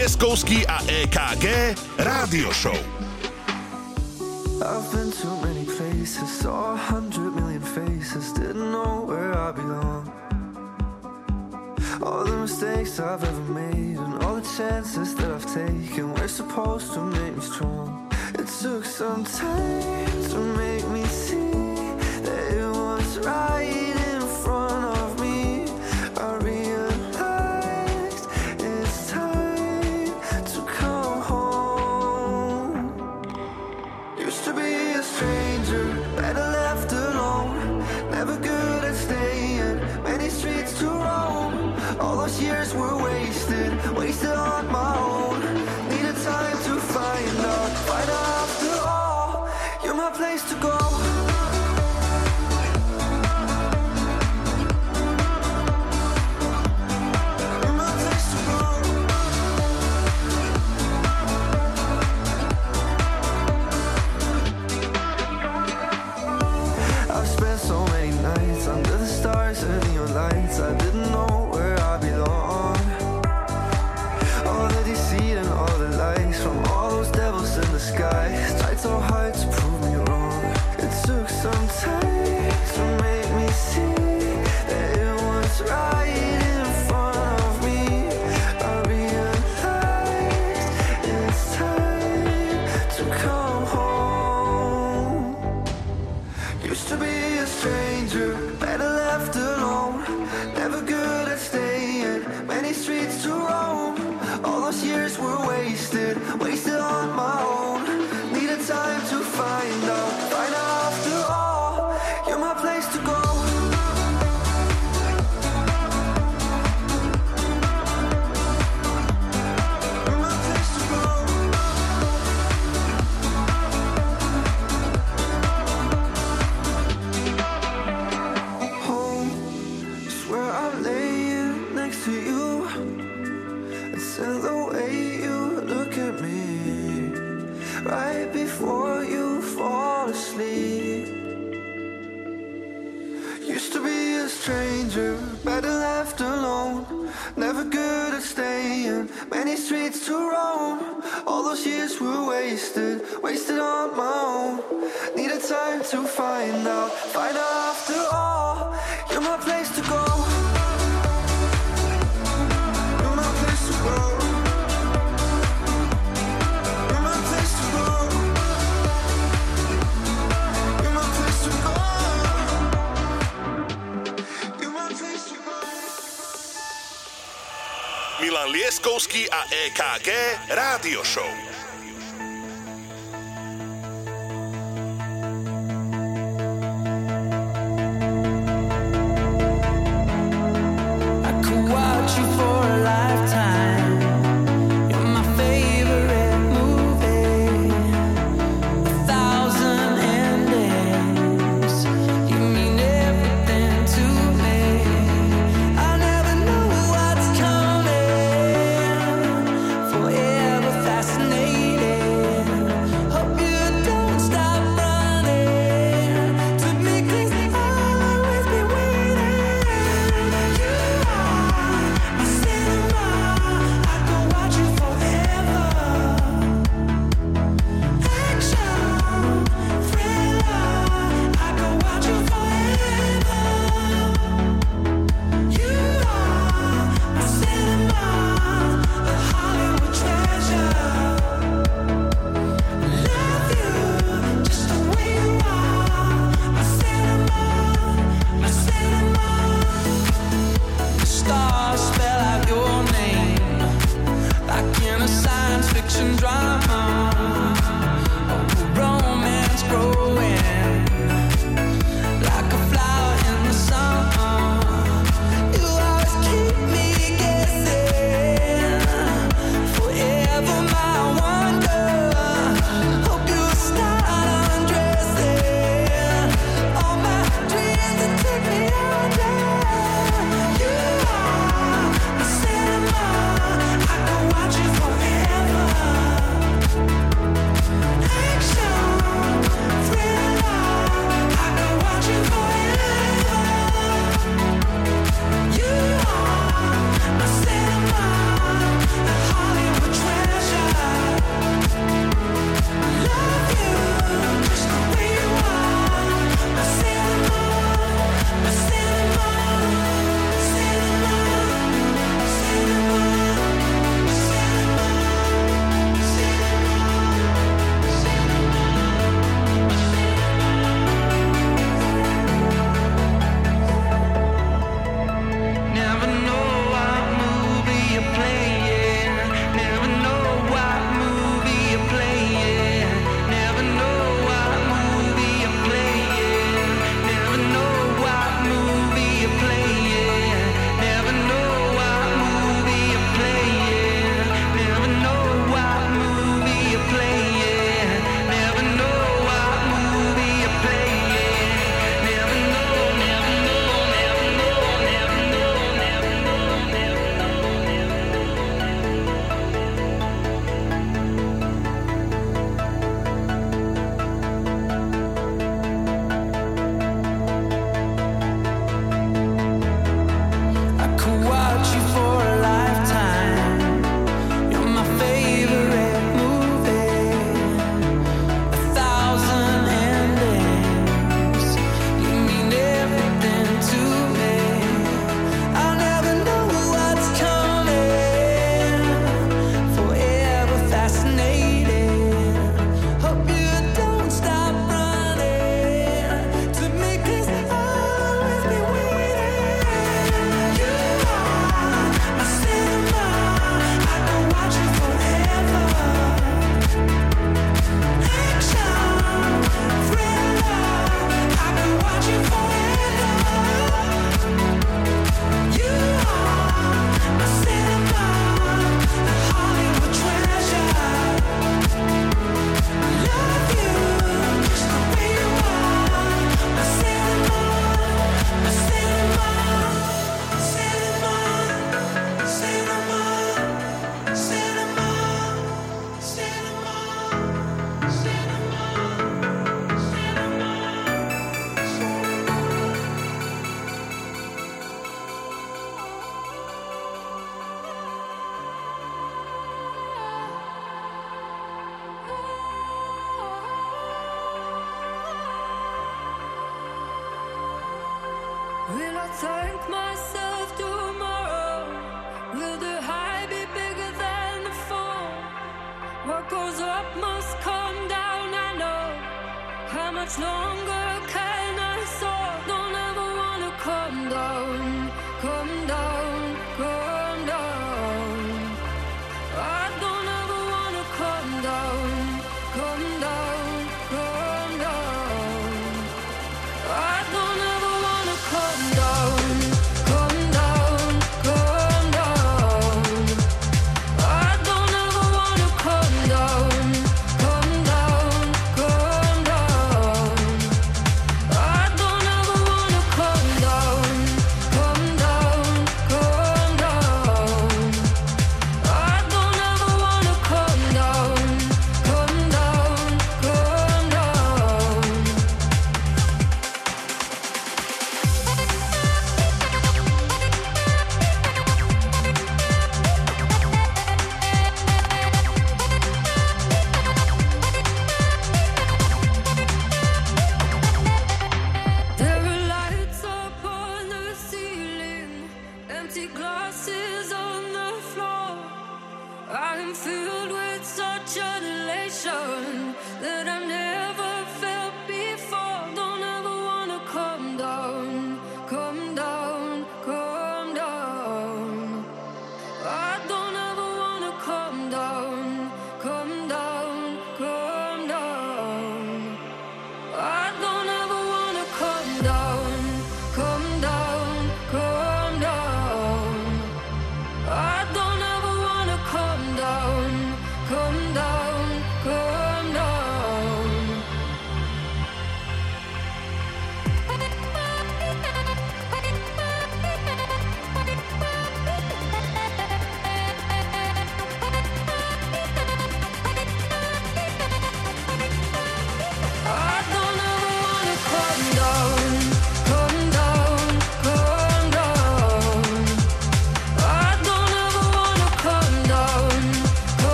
Pieskovský a EKG Rádio Show. I've been too many places, saw a hundred million faces, didn't know where I belong. All the mistakes I've ever made and all the chances that I've taken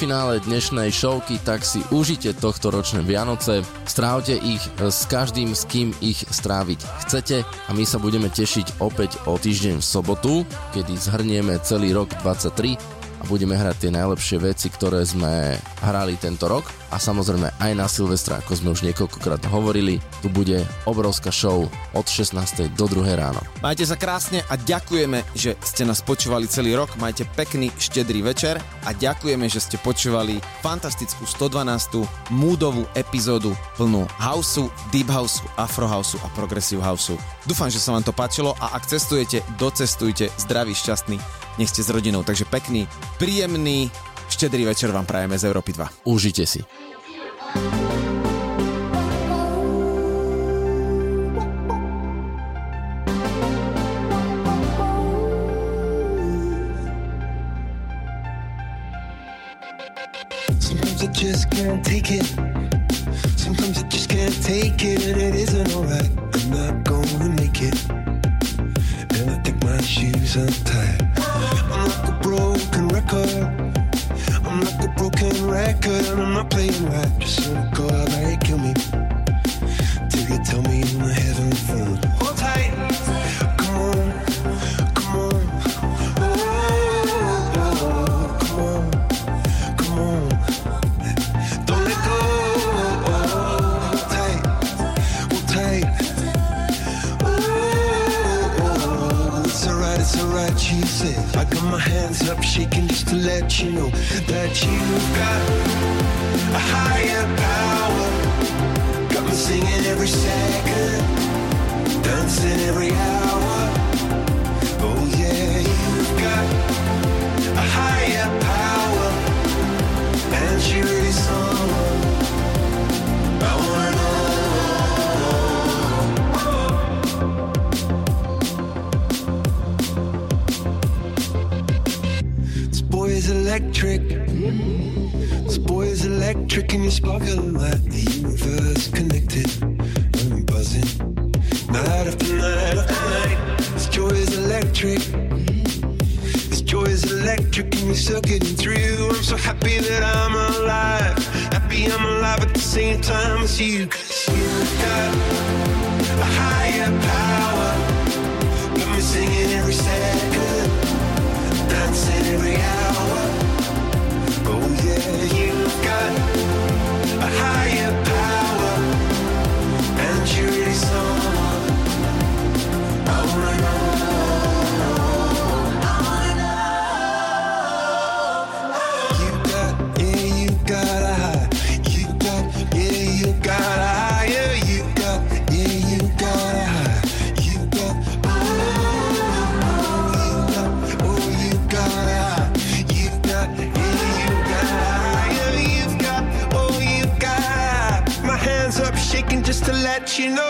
finále dnešnej showky, tak si užite tohto ročné Vianoce, strávte ich s každým, s kým ich stráviť chcete a my sa budeme tešiť opäť o týždeň v sobotu, kedy zhrnieme celý rok 23 a budeme hrať tie najlepšie veci, ktoré sme hrali tento rok a samozrejme aj na Silvestra, ako sme už niekoľkokrát hovorili, tu bude obrovská show od 16. do 2. ráno. Majte sa krásne a ďakujeme, že ste nás počúvali celý rok. Majte pekný, štedrý večer a ďakujeme, že ste počúvali fantastickú 112. múdovú epizódu plnú houseu, deep houseu, afro houseu a progressive houseu. Dúfam, že sa vám to páčilo a ak cestujete, docestujte zdraví, šťastný, nech ste s rodinou. Takže pekný, príjemný, štedrý večer vám prajeme z Európy 2. Užite si. Sometimes I just can't take it. Sometimes I just can't take it, and it isn't alright. I'm not gonna make it. And I think my shoes untied. And I'm not playing right. Just wanna go out and kill me. Till you tell me I'm the heaven phone. Hold tight. Come on. Come on. Oh, come on. Come on. Don't let go. Tight. Hold tight. Oh, it's alright, it's alright, she said. I got my hands shaking just to let you know that you've got a higher power. Got me singing every second, dancing every hour. Oh yeah, you've got a higher power, and she really someone I wanna know. Electric. This boy is electric, and you sparkle like the universe connected. I'm buzzing, night after night after night. This joy is electric. This joy is electric, and you're still getting through. I'm so happy that I'm alive. Happy I'm alive at the same time as you. 'Cause got a higher power. Got me singing every second, dancing every hour got a higher let you know now.